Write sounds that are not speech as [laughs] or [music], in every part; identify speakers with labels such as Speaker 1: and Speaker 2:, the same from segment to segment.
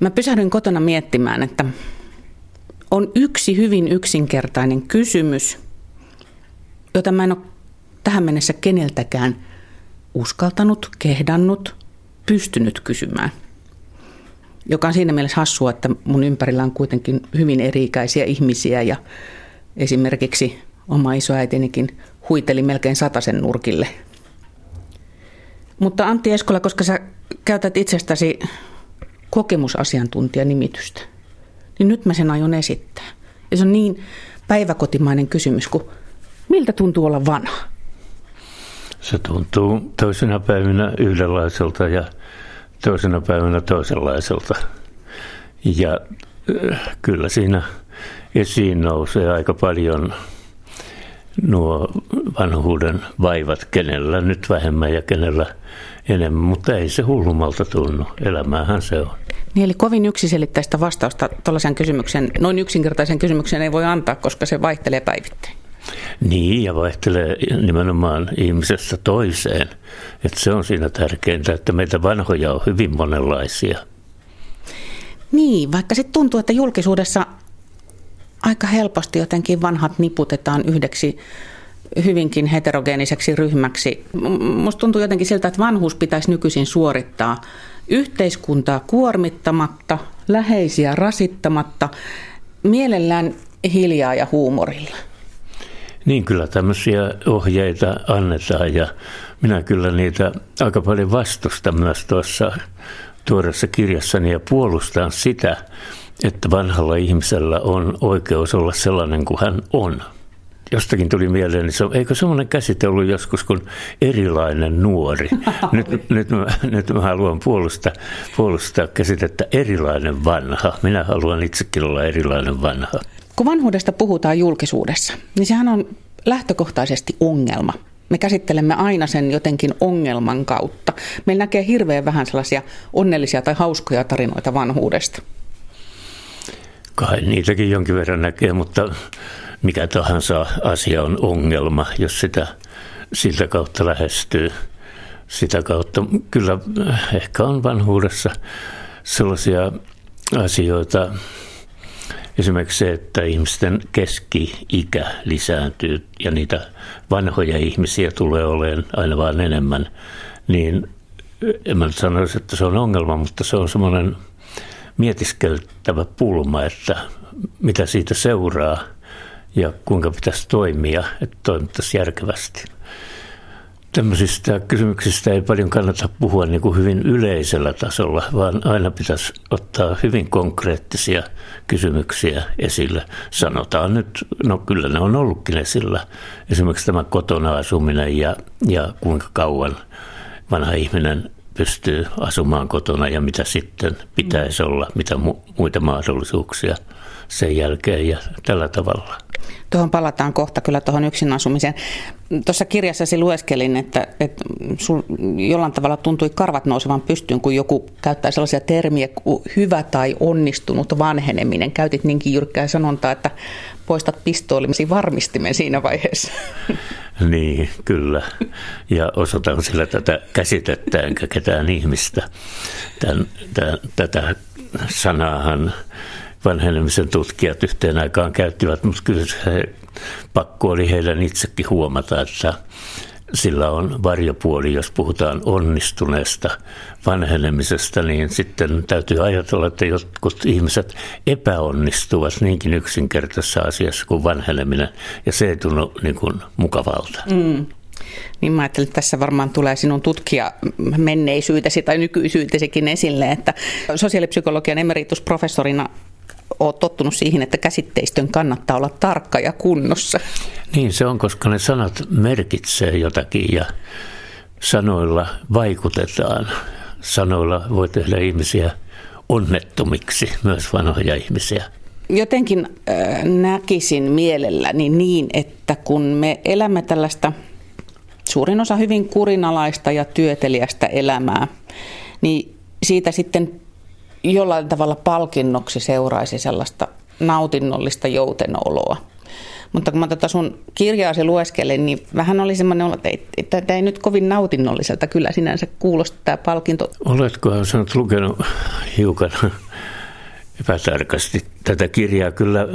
Speaker 1: Mä pysähdyin kotona miettimään, että on yksi hyvin yksinkertainen kysymys, jota mä en ole tähän mennessä keneltäkään uskaltanut, kehdannut, pystynyt kysymään. Joka on siinä mielessä hassua, että mun ympärillä on kuitenkin hyvin eri-ikäisiä ihmisiä ja esimerkiksi oma isoäitinikin huiteli melkein sataisen nurkille. Mutta Antti Eskola, koska sä käytät itsestäsi kokemusasiantuntijanimitystä, niin nyt mä sen aion esittää. Ja se on niin päiväkotimainen kysymys kuin miltä tuntuu olla vanha?
Speaker 2: Se tuntuu toisena päivinä yhdenlaiselta ja toisena päivänä toisenlaiselta. Ja äh, kyllä siinä esiin nousee aika paljon nuo vanhuuden vaivat, kenellä nyt vähemmän ja kenellä enemmän, mutta ei se hullumalta tunnu. Elämäähän se on.
Speaker 1: Niin, eli kovin yksiselitteistä vastausta tuollaisen kysymyksen, noin yksinkertaisen kysymyksen ei voi antaa, koska se vaihtelee päivittäin.
Speaker 2: Niin, ja vaihtelee nimenomaan ihmisestä toiseen. Että se on siinä tärkeintä, että meitä vanhoja on hyvin monenlaisia.
Speaker 1: Niin, vaikka sitten tuntuu, että julkisuudessa aika helposti jotenkin vanhat niputetaan yhdeksi hyvinkin heterogeeniseksi ryhmäksi. Musta tuntuu jotenkin siltä, että vanhuus pitäisi nykyisin suorittaa yhteiskuntaa kuormittamatta, läheisiä rasittamatta, mielellään hiljaa ja huumorilla.
Speaker 2: Niin kyllä tämmöisiä ohjeita annetaan ja minä kyllä niitä aika paljon vastustan myös tuossa tuoreessa kirjassani ja puolustan sitä, että vanhalla ihmisellä on oikeus olla sellainen kuin hän on. Jostakin tuli mieleen, niin se, eikö semmoinen käsite ollut joskus kuin erilainen nuori? [laughs] Nyt, nyt, mä, nyt mä haluan puolustaa, puolustaa käsitettä erilainen vanha. Minä haluan itsekin olla erilainen vanha.
Speaker 1: Kun vanhuudesta puhutaan julkisuudessa, niin sehän on lähtökohtaisesti ongelma. Me käsittelemme aina sen jotenkin ongelman kautta. Meillä näkee hirveän vähän sellaisia onnellisia tai hauskoja tarinoita vanhuudesta.
Speaker 2: Kai niitäkin jonkin verran näkee, mutta mikä tahansa asia on ongelma, jos sitä siltä kautta lähestyy. Sitä kautta kyllä ehkä on vanhuudessa sellaisia asioita, Esimerkiksi se, että ihmisten keski-ikä lisääntyy ja niitä vanhoja ihmisiä tulee olemaan aina vain enemmän, niin en mä nyt sanoisi, että se on ongelma, mutta se on semmoinen mietiskeltävä pulma, että mitä siitä seuraa ja kuinka pitäisi toimia, että toimittaisiin järkevästi. Tämmöisistä kysymyksistä ei paljon kannata puhua niin kuin hyvin yleisellä tasolla, vaan aina pitäisi ottaa hyvin konkreettisia kysymyksiä esille. Sanotaan nyt, no kyllä ne on ollutkin esillä. Esimerkiksi tämä kotona asuminen ja, ja kuinka kauan vanha ihminen pystyy asumaan kotona ja mitä sitten pitäisi olla, mitä mu- muita mahdollisuuksia sen jälkeen ja tällä tavalla.
Speaker 1: Tuohon palataan kohta kyllä tuohon yksin asumiseen. Tuossa kirjassasi lueskelin, että, että sul jollain tavalla tuntui karvat nousevan pystyyn, kun joku käyttää sellaisia termiä kuin hyvä tai onnistunut vanheneminen. Käytit niinkin jyrkkää sanontaa, että poistat pistoolimesi varmistimen siinä vaiheessa. [laughs]
Speaker 2: Niin, kyllä. Ja osoitan sillä tätä käsitettä enkä ketään ihmistä. Tän, tämän, tätä sanaahan vanhenemisen tutkijat yhteen aikaan käyttivät, mutta kyllä se pakko oli heidän itsekin huomata, että sillä on varjopuoli, jos puhutaan onnistuneesta vanhenemisesta, niin sitten täytyy ajatella, että jotkut ihmiset epäonnistuvat niinkin yksinkertaisessa asiassa kuin vanheneminen, ja se ei tunnu niin kuin mukavalta. Mm.
Speaker 1: Niin mä ajattelin, että tässä varmaan tulee sinun tutkija menneisyytesi tai nykyisyytesikin esille, että sosiaalipsykologian emeritusprofessorina olet tottunut siihen, että käsitteistön kannattaa olla tarkka ja kunnossa.
Speaker 2: Niin se on, koska ne sanat merkitsee jotakin ja sanoilla vaikutetaan. Sanoilla voi tehdä ihmisiä onnettomiksi, myös vanhoja ihmisiä.
Speaker 1: Jotenkin äh, näkisin mielelläni niin, että kun me elämme tällaista suurin osa hyvin kurinalaista ja työteliästä elämää, niin siitä sitten jollain tavalla palkinnoksi seuraisi sellaista nautinnollista joutenoloa. Mutta kun mä tätä sun kirjaasi lueskelin, niin vähän oli semmoinen olo, että tämä ei nyt kovin nautinnolliselta kyllä sinänsä kuulosta tämä palkinto.
Speaker 2: Oletko sä lukenut hiukan epätarkasti tätä kirjaa. Kyllä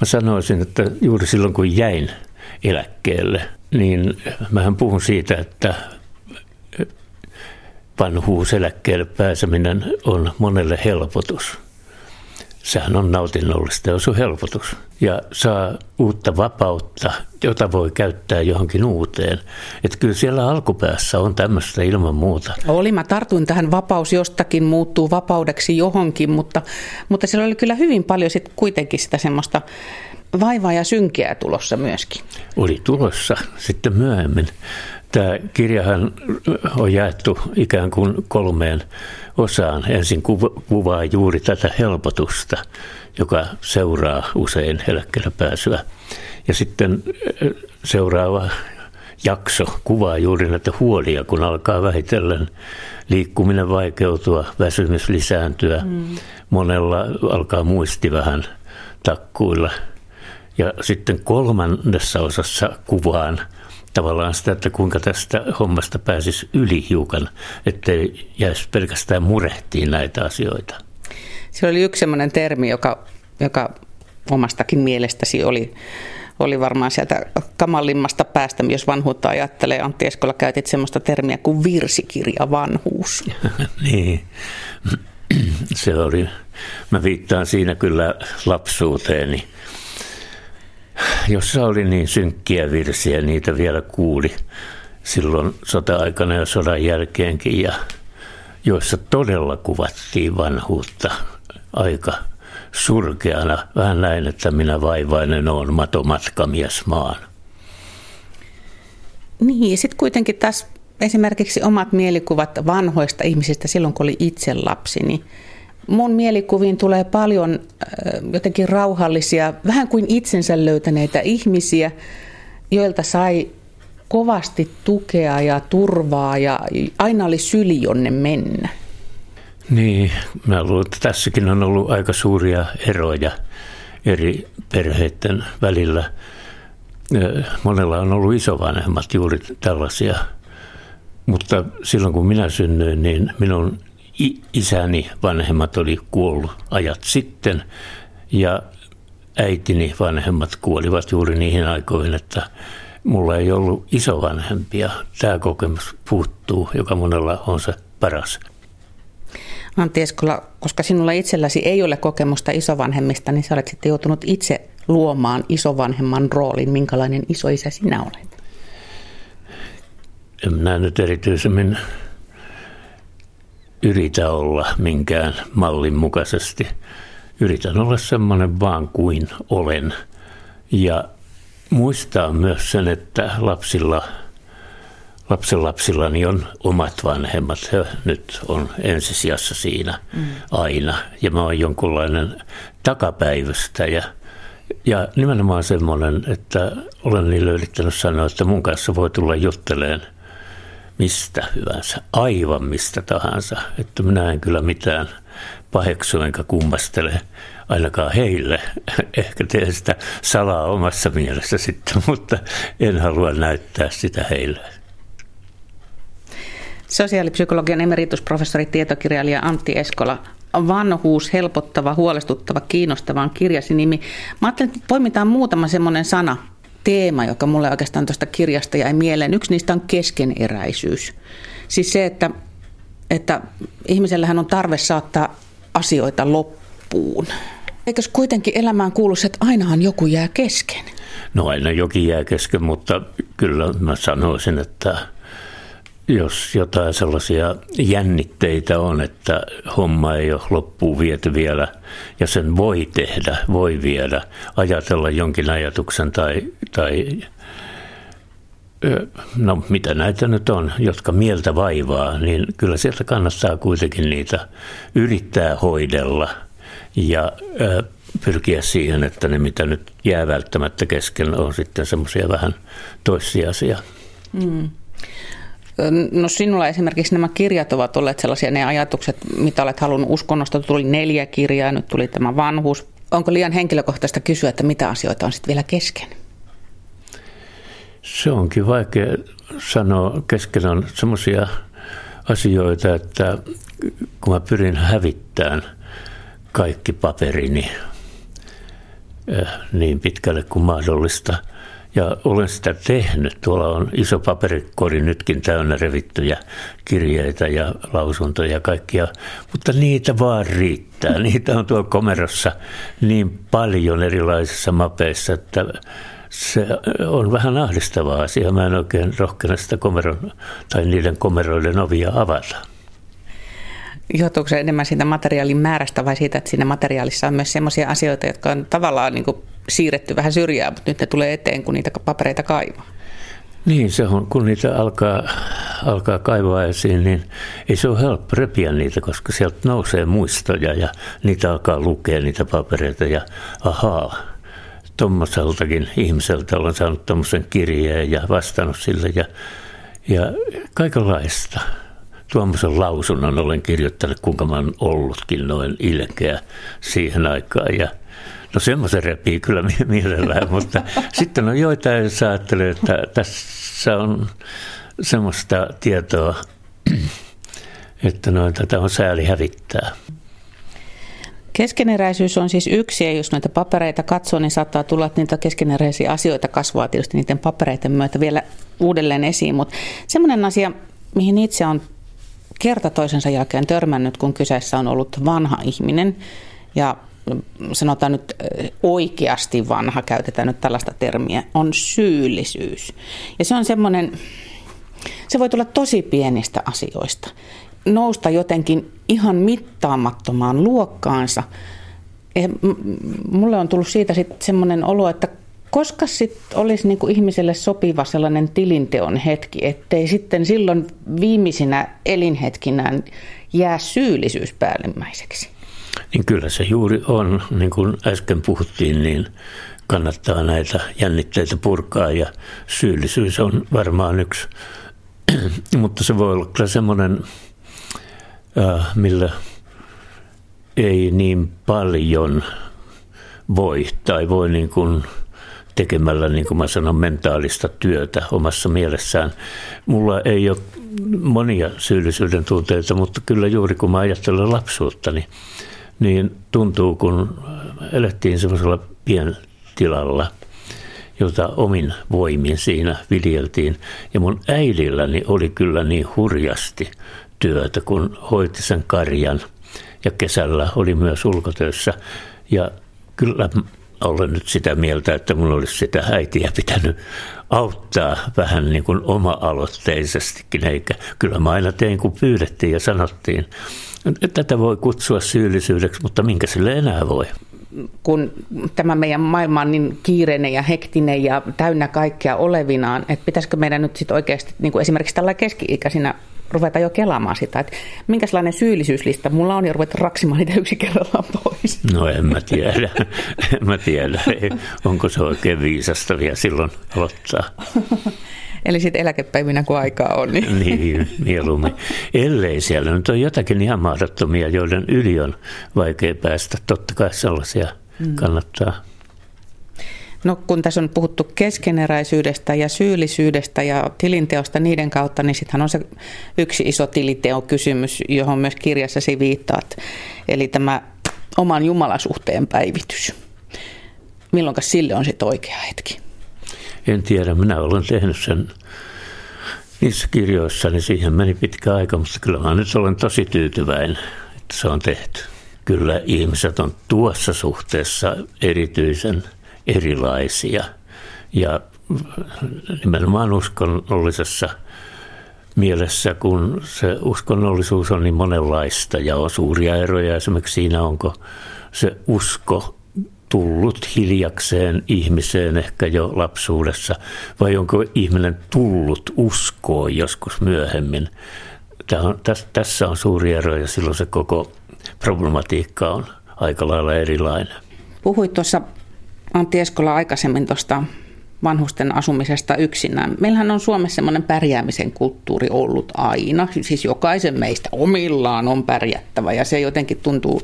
Speaker 2: mä sanoisin, että juuri silloin kun jäin eläkkeelle, niin mähän puhun siitä, että vanhuuseläkkeelle pääseminen on monelle helpotus. Sehän on nautinnollista ja se on helpotus. Ja saa uutta vapautta, jota voi käyttää johonkin uuteen. Että kyllä siellä alkupäässä on tämmöistä ilman muuta.
Speaker 1: Oli, mä tartuin tähän vapaus jostakin muuttuu vapaudeksi johonkin, mutta, mutta siellä oli kyllä hyvin paljon sit kuitenkin sitä semmoista vaivaa ja synkiä tulossa myöskin.
Speaker 2: Oli tulossa sitten myöhemmin. Tämä kirjahan on jaettu ikään kuin kolmeen osaan. Ensin kuvaa juuri tätä helpotusta, joka seuraa usein eläkkeelle pääsyä. Ja sitten seuraava jakso kuvaa juuri näitä huolia, kun alkaa vähitellen liikkuminen vaikeutua, väsymys lisääntyä. Mm. Monella alkaa muisti vähän takkuilla. Ja sitten kolmannessa osassa kuvaan tavallaan sitä, että kuinka tästä hommasta pääsisi yli hiukan, ettei jäisi pelkästään murehtiin näitä asioita.
Speaker 1: Se oli yksi sellainen termi, joka, joka omastakin mielestäsi oli, oli varmaan sieltä kamalimmasta päästä, jos vanhuutta ajattelee. Antti Eskola käytit sellaista termiä kuin virsikirja vanhuus. [laughs]
Speaker 2: niin, se oli. Mä viittaan siinä kyllä lapsuuteeni jossa oli niin synkkiä virsiä, niitä vielä kuuli silloin sota-aikana ja sodan jälkeenkin, ja joissa todella kuvattiin vanhuutta aika surkeana. Vähän näin, että minä vaivainen olen matomatkamies maan.
Speaker 1: Niin, sitten kuitenkin taas esimerkiksi omat mielikuvat vanhoista ihmisistä silloin, kun oli itse lapsi, niin mun mielikuviin tulee paljon jotenkin rauhallisia, vähän kuin itsensä löytäneitä ihmisiä, joilta sai kovasti tukea ja turvaa ja aina oli syli jonne mennä.
Speaker 2: Niin, mä luulen, että tässäkin on ollut aika suuria eroja eri perheiden välillä. Monella on ollut isovanhemmat juuri tällaisia, mutta silloin kun minä synnyin, niin minun isäni vanhemmat oli kuollut ajat sitten ja äitini vanhemmat kuolivat juuri niihin aikoihin, että mulla ei ollut isovanhempia. Tämä kokemus puuttuu, joka monella on se paras.
Speaker 1: Antti Eskola, koska sinulla itselläsi ei ole kokemusta isovanhemmista, niin sä olet sitten joutunut itse luomaan isovanhemman roolin. Minkälainen isoisä sinä olet?
Speaker 2: En minä nyt erityisemmin yritä olla minkään mallin mukaisesti. Yritän olla semmoinen vaan kuin olen. Ja muistaa myös sen, että lapsilla, lapsillani on omat vanhemmat. He nyt on ensisijassa siinä mm. aina. Ja mä oon jonkunlainen takapäivystäjä. Ja nimenomaan semmoinen, että olen niille yrittänyt sanoa, että mun kanssa voi tulla jutteleen – mistä hyvänsä, aivan mistä tahansa. Että minä en kyllä mitään paheksu enkä kummastele ainakaan heille. [laughs] Ehkä teen sitä salaa omassa mielessä sitten, [laughs] mutta en halua näyttää sitä heille.
Speaker 1: Sosiaalipsykologian emeritusprofessori tietokirjailija Antti Eskola. Vanhuus, helpottava, huolestuttava, kiinnostava on kirjasi nimi. Mä ajattelin, että poimitaan muutama semmoinen sana, teema, joka mulle oikeastaan tuosta kirjasta jäi mieleen. Yksi niistä on keskeneräisyys. Siis se, että, että ihmisellähän on tarve saattaa asioita loppuun. Eikös kuitenkin elämään kuulu että ainahan joku jää kesken?
Speaker 2: No aina jokin jää kesken, mutta kyllä mä sanoisin, että jos jotain sellaisia jännitteitä on, että homma ei ole loppuun viety vielä ja sen voi tehdä, voi viedä, ajatella jonkin ajatuksen tai, tai no mitä näitä nyt on, jotka mieltä vaivaa, niin kyllä sieltä kannattaa kuitenkin niitä yrittää hoidella ja pyrkiä siihen, että ne mitä nyt jää välttämättä kesken on sitten semmoisia vähän toissijaisia. Mm.
Speaker 1: No sinulla esimerkiksi nämä kirjat ovat olleet sellaisia ne ajatukset, mitä olet halunnut uskonnosta. Tuli neljä kirjaa, nyt tuli tämä vanhuus. Onko liian henkilökohtaista kysyä, että mitä asioita on sitten vielä kesken?
Speaker 2: Se onkin vaikea sanoa. Kesken on sellaisia asioita, että kun mä pyrin hävittämään kaikki paperini niin pitkälle kuin mahdollista. Ja olen sitä tehnyt. Tuolla on iso paperikori nytkin täynnä revittyjä kirjeitä ja lausuntoja ja kaikkia, mutta niitä vaan riittää. [laughs] Niitä on tuolla komerossa niin paljon erilaisissa mapeissa, että se on vähän ahdistava asia. Mä en oikein rohkene sitä komeron tai niiden komeroiden ovia avata.
Speaker 1: Johtuuko se enemmän siitä materiaalin määrästä vai siitä, että siinä materiaalissa on myös sellaisia asioita, jotka on tavallaan niin kuin siirretty vähän syrjään, mutta nyt ne tulee eteen, kun niitä papereita kaivaa?
Speaker 2: Niin, se on, kun niitä alkaa, alkaa kaivaa esiin, niin ei se ole helppo repiä niitä, koska sieltä nousee muistoja ja niitä alkaa lukea niitä papereita ja ahaa, tuommoiseltakin ihmiseltä olen saanut tuommoisen kirjeen ja vastannut sille ja, ja kaikenlaista. Tuommoisen lausunnon olen kirjoittanut, kuinka mä oon ollutkin noin ilkeä siihen aikaan. Ja no semmoisen repii kyllä mielellään, mutta sitten on joitain, jos ajattelee, että tässä on semmoista tietoa, että noin, tätä on sääli hävittää.
Speaker 1: Keskeneräisyys on siis yksi, ja jos noita papereita katsoo, niin saattaa tulla, että niitä keskeneräisiä asioita kasvaa tietysti niiden papereiden myötä vielä uudelleen esiin. Mutta semmoinen asia, mihin itse on kerta toisensa jälkeen törmännyt, kun kyseessä on ollut vanha ihminen, ja sanotaan nyt oikeasti vanha, käytetään nyt tällaista termiä, on syyllisyys. Ja se on semmoinen, se voi tulla tosi pienistä asioista nousta jotenkin ihan mittaamattomaan luokkaansa. Ja mulle on tullut siitä sitten semmoinen olo, että koska sitten olisi niin kuin ihmiselle sopiva sellainen tilinteon hetki, ettei sitten silloin viimeisinä elinhetkinään jää syyllisyys päällimmäiseksi?
Speaker 2: Niin kyllä se juuri on, niin kuin äsken puhuttiin, niin kannattaa näitä jännitteitä purkaa ja syyllisyys on varmaan yksi. [clears throat] Mutta se voi olla kyllä semmoinen Äh, millä ei niin paljon voi tai voi niin kuin tekemällä, niin kuin mä sanon, mentaalista työtä omassa mielessään. Mulla ei ole monia syyllisyyden tunteita, mutta kyllä juuri kun mä ajattelen lapsuuttani, niin tuntuu, kun elettiin semmoisella pientilalla, jota omin voimin siinä viljeltiin. Ja mun äidilläni oli kyllä niin hurjasti työtä, kun hoiti sen karjan ja kesällä oli myös ulkotöissä. Ja kyllä olen nyt sitä mieltä, että minulla olisi sitä äitiä pitänyt auttaa vähän niin kuin oma-aloitteisestikin, eikä kyllä mä aina tein, kun pyydettiin ja sanottiin, että tätä voi kutsua syyllisyydeksi, mutta minkä sille enää voi?
Speaker 1: kun tämä meidän maailma on niin kiireinen ja hektinen ja täynnä kaikkea olevinaan, että pitäisikö meidän nyt sitten oikeasti niin kuin esimerkiksi tällä keski-ikäisinä ruveta jo kelaamaan sitä, että minkälainen syyllisyyslista mulla on ja ruveta raksimaan niitä yksi kerrallaan pois.
Speaker 2: No en mä tiedä, [laughs] en mä tiedä, onko se oikein viisasta vielä silloin aloittaa. [laughs]
Speaker 1: Eli sitten eläkepäivinä, kun aikaa on.
Speaker 2: Niin, [laughs] niin mieluummin. Ellei siellä nyt on jotakin ihan mahdottomia, joiden yli on vaikea päästä. Totta kai sellaisia mm. kannattaa.
Speaker 1: No kun tässä on puhuttu keskeneräisyydestä ja syyllisyydestä ja tilinteosta niiden kautta, niin sittenhän on se yksi iso tiliteo-kysymys, johon myös kirjassasi viittaat. Eli tämä oman jumalasuhteen päivitys. Milloin sille on sitten oikea hetki?
Speaker 2: En tiedä, minä olen tehnyt sen niissä kirjoissa, niin siihen meni pitkä aika, mutta kyllä mä nyt olen tosi tyytyväinen, että se on tehty. Kyllä ihmiset on tuossa suhteessa erityisen erilaisia ja nimenomaan uskonnollisessa mielessä, kun se uskonnollisuus on niin monenlaista ja on suuria eroja esimerkiksi siinä, onko se usko tullut hiljakseen ihmiseen ehkä jo lapsuudessa, vai onko ihminen tullut uskoon joskus myöhemmin. Tämä on, tässä, on suuri ero ja silloin se koko problematiikka on aika lailla erilainen.
Speaker 1: Puhuit tuossa Antti Eskola aikaisemmin tuosta vanhusten asumisesta yksinään. Meillähän on Suomessa semmoinen pärjäämisen kulttuuri ollut aina. Siis jokaisen meistä omillaan on pärjättävä ja se jotenkin tuntuu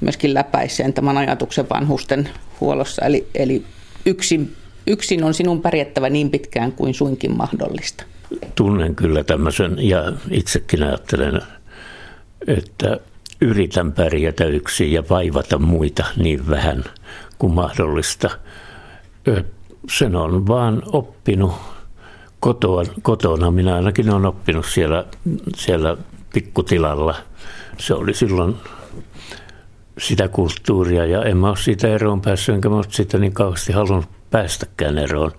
Speaker 1: myöskin läpäiseen tämän ajatuksen vanhusten huollossa. Eli, eli yksin, yksin on sinun pärjättävä niin pitkään kuin suinkin mahdollista.
Speaker 2: Tunnen kyllä tämmöisen ja itsekin ajattelen, että yritän pärjätä yksin ja vaivata muita niin vähän kuin mahdollista. Sen on vaan oppinut kotoa, kotona. Minä ainakin olen oppinut siellä, siellä pikkutilalla. Se oli silloin sitä kulttuuria ja en mä ole siitä eroon päässyt, enkä mä ole siitä niin kauheasti halunnut päästäkään eroon.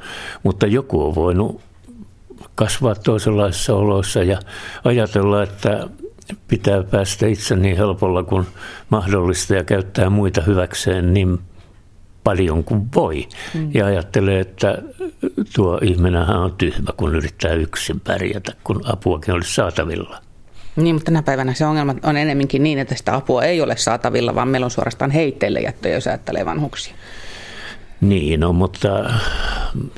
Speaker 2: Mutta joku on voinut kasvaa toisenlaisissa oloissa ja ajatella, että pitää päästä itse niin helpolla kuin mahdollista ja käyttää muita hyväkseen niin paljon kuin voi. Mm. Ja ajattelee, että tuo ihminenhän on tyhmä, kun yrittää yksin pärjätä, kun apuakin olisi saatavilla.
Speaker 1: Niin, mutta tänä päivänä se ongelma on enemminkin niin, että sitä apua ei ole saatavilla, vaan meillä on suorastaan heitteille jättö, jos ajattelee vanhuksia.
Speaker 2: Niin, no, mutta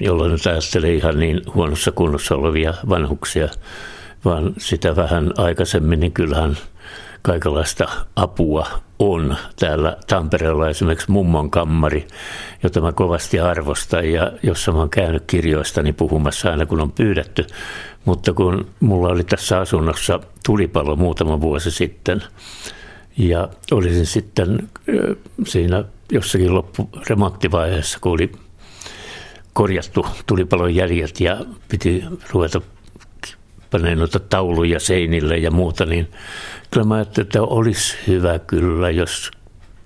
Speaker 2: jolloin nyt ajattelee ihan niin huonossa kunnossa olevia vanhuksia, vaan sitä vähän aikaisemmin, niin kyllähän kaikenlaista apua on. Täällä Tampereella esimerkiksi mummon kammari, jota mä kovasti arvostan ja jossa mä oon käynyt kirjoistani puhumassa aina kun on pyydetty. Mutta kun mulla oli tässä asunnossa tulipalo muutama vuosi sitten ja olisin sitten siinä jossakin loppuremonttivaiheessa, kun oli korjattu tulipalon jäljet ja piti ruveta panemaan noita tauluja seinille ja muuta, niin kyllä mä ajattelin, että olisi hyvä kyllä, jos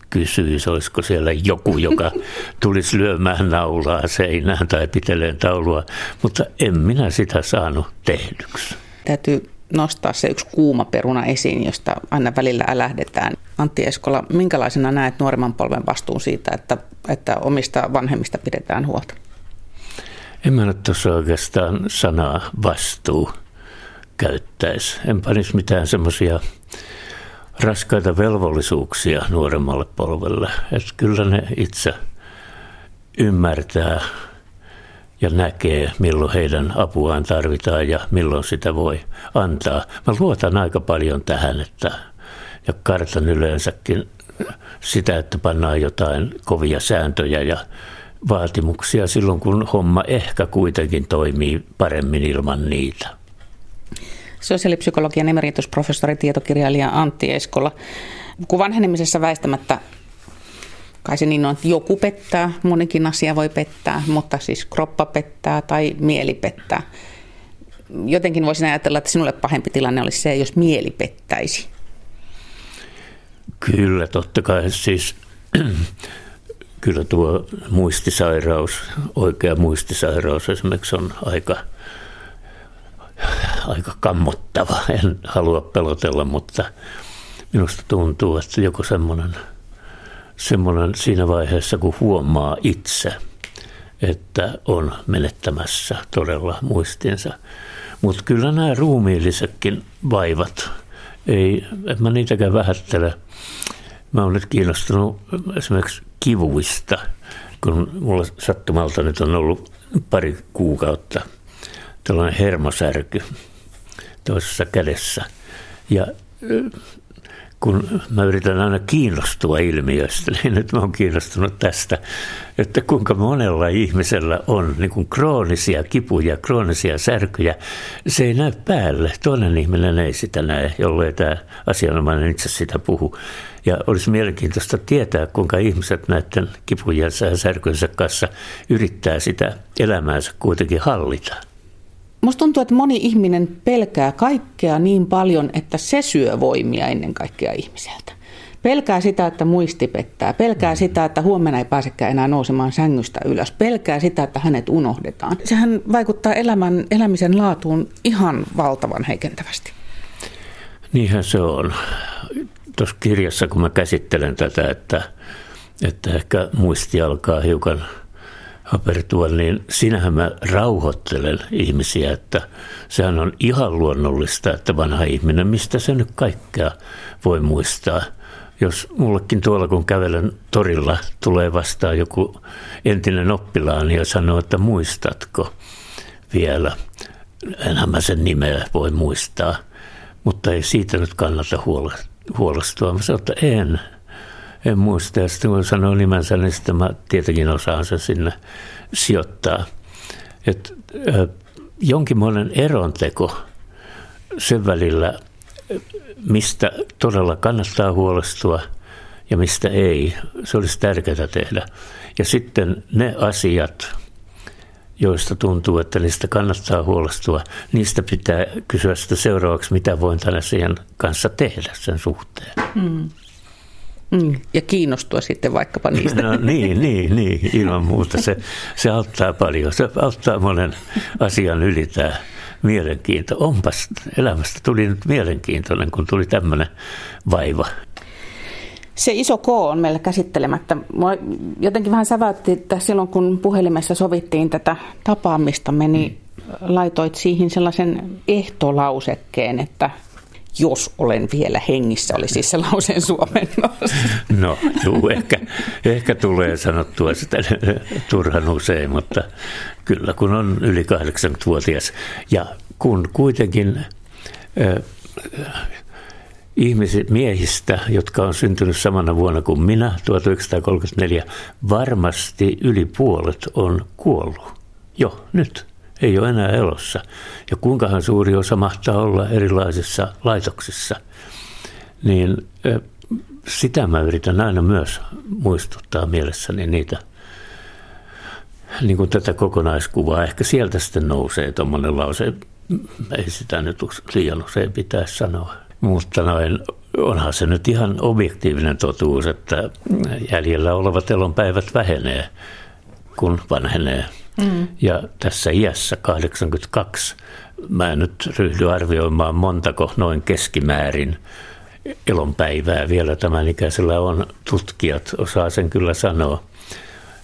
Speaker 2: kysyisi, olisiko siellä joku, joka [laughs] tulisi lyömään naulaa seinään tai piteleen taulua, mutta en minä sitä saanut tehdyksi.
Speaker 1: Täytyy nostaa se yksi kuuma peruna esiin, josta aina välillä älähdetään. Antti Eskola, minkälaisena näet nuoremman polven vastuun siitä, että, että omista vanhemmista pidetään huolta?
Speaker 2: En mä nyt tuossa oikeastaan sanaa vastuu käyttäisi. En panisi mitään semmoisia raskaita velvollisuuksia nuoremmalle polvelle. Että kyllä ne itse ymmärtää ja näkee, milloin heidän apuaan tarvitaan ja milloin sitä voi antaa. Mä luotan aika paljon tähän, että ja kartan yleensäkin sitä, että pannaan jotain kovia sääntöjä ja vaatimuksia silloin, kun homma ehkä kuitenkin toimii paremmin ilman niitä.
Speaker 1: Sosiaalipsykologian emeritusprofessori, tietokirjailija Antti Eskola. Kun vanhenemisessa väistämättä kai se niin on, että joku pettää, monikin asia voi pettää, mutta siis kroppa pettää tai mieli pettää. Jotenkin voisin ajatella, että sinulle pahempi tilanne olisi se, jos mieli pettäisi.
Speaker 2: Kyllä, totta kai. Siis [clears throat] kyllä tuo muistisairaus, oikea muistisairaus esimerkiksi on aika, aika kammottava. En halua pelotella, mutta minusta tuntuu, että joku semmoinen – semmoinen siinä vaiheessa, kun huomaa itse, että on menettämässä todella muistinsa. Mutta kyllä nämä ruumiillisetkin vaivat, ei, en mä niitäkään vähättele. Mä olen nyt kiinnostunut esimerkiksi kivuista, kun mulla sattumalta nyt on ollut pari kuukautta tällainen hermosärky toisessa kädessä. Ja kun mä yritän aina kiinnostua ilmiöstä, [laughs] niin nyt mä oon kiinnostunut tästä, että kuinka monella ihmisellä on niin kuin kroonisia kipuja, kroonisia särkyjä. Se ei näy päälle. Toinen ihminen ei sitä näe, jollei tämä asianomainen itse sitä puhu. Ja olisi mielenkiintoista tietää, kuinka ihmiset näiden kipujensa ja särkynsä kanssa yrittää sitä elämäänsä kuitenkin hallita.
Speaker 1: Musta tuntuu, että moni ihminen pelkää kaikkea niin paljon, että se syö voimia ennen kaikkea ihmiseltä. Pelkää sitä, että muisti pettää. Pelkää sitä, että huomenna ei pääsekään enää nousemaan sängystä ylös. Pelkää sitä, että hänet unohdetaan. Sehän vaikuttaa elämän, elämisen laatuun ihan valtavan heikentävästi.
Speaker 2: Niinhän se on. Tuossa kirjassa, kun mä käsittelen tätä, että, että ehkä muisti alkaa hiukan – hapertua, niin sinähän mä rauhoittelen ihmisiä, että sehän on ihan luonnollista, että vanha ihminen, mistä se nyt kaikkea voi muistaa. Jos mullekin tuolla kun kävelen torilla tulee vastaan joku entinen oppilaani ja sanoo, että muistatko vielä, enhän mä sen nimeä voi muistaa, mutta ei siitä nyt kannata huolestua. Mä sanon, että en, en muista. Ja sitten kun sanoo nimensä, niin sitten mä tietenkin osaan sen sinne sijoittaa. Et, äh, jonkinmoinen eronteko sen välillä, mistä todella kannattaa huolestua ja mistä ei. Se olisi tärkeää tehdä. Ja sitten ne asiat, joista tuntuu, että niistä kannattaa huolestua, niistä pitää kysyä sitä seuraavaksi, mitä voin tänne asian kanssa tehdä sen suhteen. Mm.
Speaker 1: Mm, ja kiinnostua sitten vaikkapa niistä.
Speaker 2: No niin, niin, niin ilman muuta. Se, se auttaa paljon. Se auttaa monen asian yli tämä mielenkiinto. Onpas elämästä tuli nyt mielenkiintoinen, kun tuli tämmöinen vaiva.
Speaker 1: Se iso K on meillä käsittelemättä. Mua jotenkin vähän säväytti, että silloin kun puhelimessa sovittiin tätä tapaamistamme, niin laitoit siihen sellaisen ehtolausekkeen, että jos olen vielä hengissä, oli siis se lauseen suomennos.
Speaker 2: No, juu, ehkä, ehkä tulee sanottua sitä turhan usein, mutta kyllä kun on yli 80-vuotias ja kun kuitenkin äh, ihmiset, miehistä, jotka on syntynyt samana vuonna kuin minä, 1934, varmasti yli puolet on kuollut jo nyt ei ole enää elossa. Ja kuinkahan suuri osa mahtaa olla erilaisissa laitoksissa, niin sitä mä yritän aina myös muistuttaa mielessäni niitä, niin kuin tätä kokonaiskuvaa. Ehkä sieltä sitten nousee tuommoinen lause, ei sitä nyt liian usein pitäisi sanoa. Mutta noin, onhan se nyt ihan objektiivinen totuus, että jäljellä olevat elonpäivät vähenee, kun vanhenee. Mm. Ja tässä iässä 82, mä en nyt ryhdy arvioimaan montako noin keskimäärin elonpäivää vielä tämän ikäisellä on. Tutkijat osaa sen kyllä sanoa.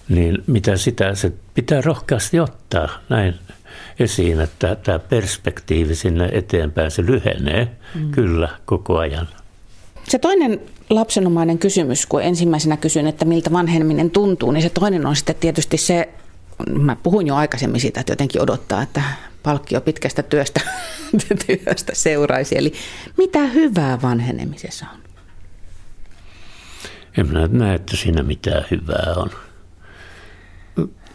Speaker 2: Niin mitä sitä, se pitää rohkeasti ottaa näin esiin, että tämä perspektiivi sinne eteenpäin, se lyhenee mm. kyllä koko ajan.
Speaker 1: Se toinen lapsenomainen kysymys, kun ensimmäisenä kysyin, että miltä vanheneminen tuntuu, niin se toinen on sitten tietysti se mä puhuin jo aikaisemmin siitä, että jotenkin odottaa, että palkkio pitkästä työstä, [laughs] työstä seuraisi. Eli mitä hyvää vanhenemisessa on?
Speaker 2: En minä näe, että siinä mitään hyvää on.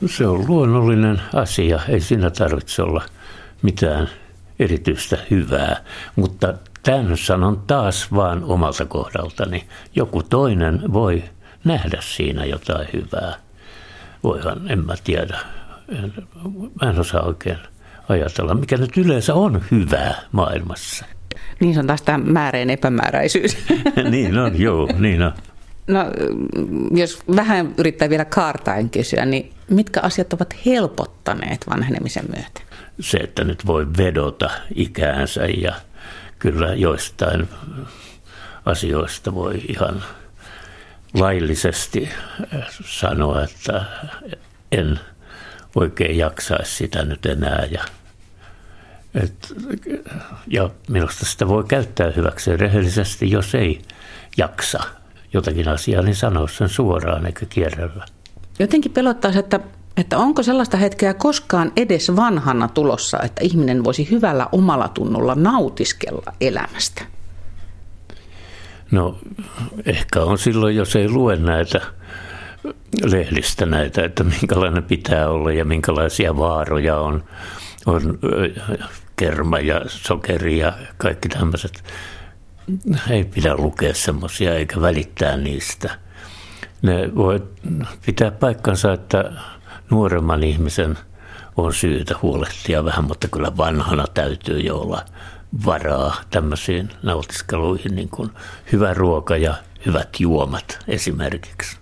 Speaker 2: Se on luonnollinen asia, ei siinä tarvitse olla mitään erityistä hyvää, mutta tämän sanon taas vaan omalta kohdaltani. Joku toinen voi nähdä siinä jotain hyvää voihan, en mä tiedä. En, mä en osaa oikein ajatella, mikä nyt yleensä on hyvää maailmassa.
Speaker 1: Niin se on taas tämä määreen epämääräisyys. [laughs]
Speaker 2: niin on, joo, niin on.
Speaker 1: No, jos vähän yrittää vielä kaartain kysyä, niin mitkä asiat ovat helpottaneet vanhenemisen myötä?
Speaker 2: Se, että nyt voi vedota ikäänsä ja kyllä joistain asioista voi ihan laillisesti äh, sanoa, että en oikein jaksaisi sitä nyt enää. Ja, et, ja minusta sitä voi käyttää hyväksi rehellisesti, jos ei jaksa jotakin asiaa, niin sanoa sen suoraan eikä kierrellä.
Speaker 1: Jotenkin pelottaisi, että, että onko sellaista hetkeä koskaan edes vanhana tulossa, että ihminen voisi hyvällä omalla tunnolla nautiskella elämästä?
Speaker 2: No ehkä on silloin, jos ei lue näitä lehdistä näitä, että minkälainen pitää olla ja minkälaisia vaaroja on, on kerma ja sokeri ja kaikki tämmöiset. Ei pidä lukea semmoisia eikä välittää niistä. Ne voi pitää paikkansa, että nuoremman ihmisen on syytä huolehtia vähän, mutta kyllä vanhana täytyy jo olla varaa tämmöisiin nautiskeluihin, niin kuin hyvä ruoka ja hyvät juomat esimerkiksi.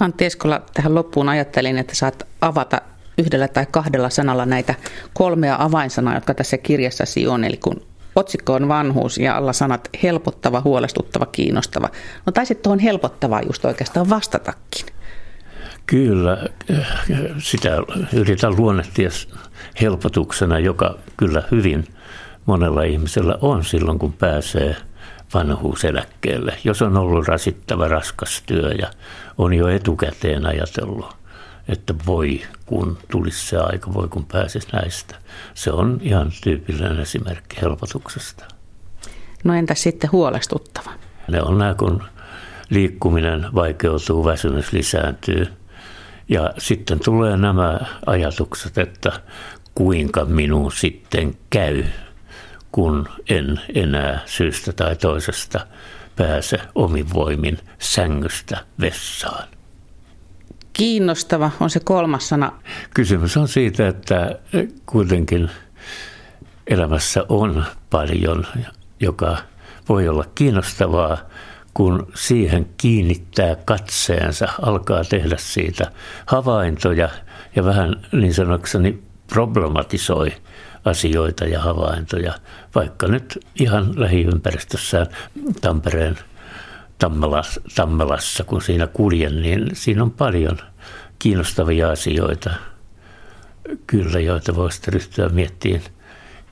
Speaker 1: Antti Eskola, tähän loppuun ajattelin, että saat avata yhdellä tai kahdella sanalla näitä kolmea avainsanaa, jotka tässä kirjassasi on. Eli kun otsikko on vanhuus ja alla sanat helpottava, huolestuttava, kiinnostava. No taisit tuohon helpottavaa just oikeastaan vastatakin.
Speaker 2: Kyllä, sitä yritän luonnehtia helpotuksena, joka kyllä hyvin monella ihmisellä on silloin, kun pääsee vanhuuseläkkeelle. Jos on ollut rasittava raskas työ ja on jo etukäteen ajatellut, että voi kun tulisi se aika, voi kun pääsisi näistä. Se on ihan tyypillinen esimerkki helpotuksesta.
Speaker 1: No entä sitten huolestuttava?
Speaker 2: Ne on nämä, kun liikkuminen vaikeutuu, väsymys lisääntyy. Ja sitten tulee nämä ajatukset, että kuinka minun sitten käy kun en enää syystä tai toisesta pääse omin voimin sängystä vessaan.
Speaker 1: Kiinnostava on se kolmas sana.
Speaker 2: Kysymys on siitä, että kuitenkin elämässä on paljon, joka voi olla kiinnostavaa, kun siihen kiinnittää katseensa, alkaa tehdä siitä havaintoja ja vähän niin sanokseni problematisoi asioita ja havaintoja, vaikka nyt ihan lähiympäristössään Tampereen Tammelassa, Tammelassa, kun siinä kuljen, niin siinä on paljon kiinnostavia asioita, kyllä, joita voisi ryhtyä miettimään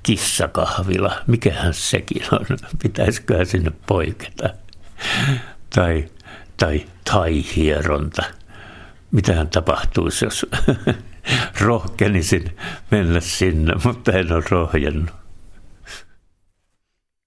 Speaker 2: kissakahvila, mikähän sekin on, pitäisiköhän sinne poiketa. Tai, tai tai-hieronta. Mitähän tapahtuisi, jos rohkenisin mennä sinne, mutta en ole rohjennut.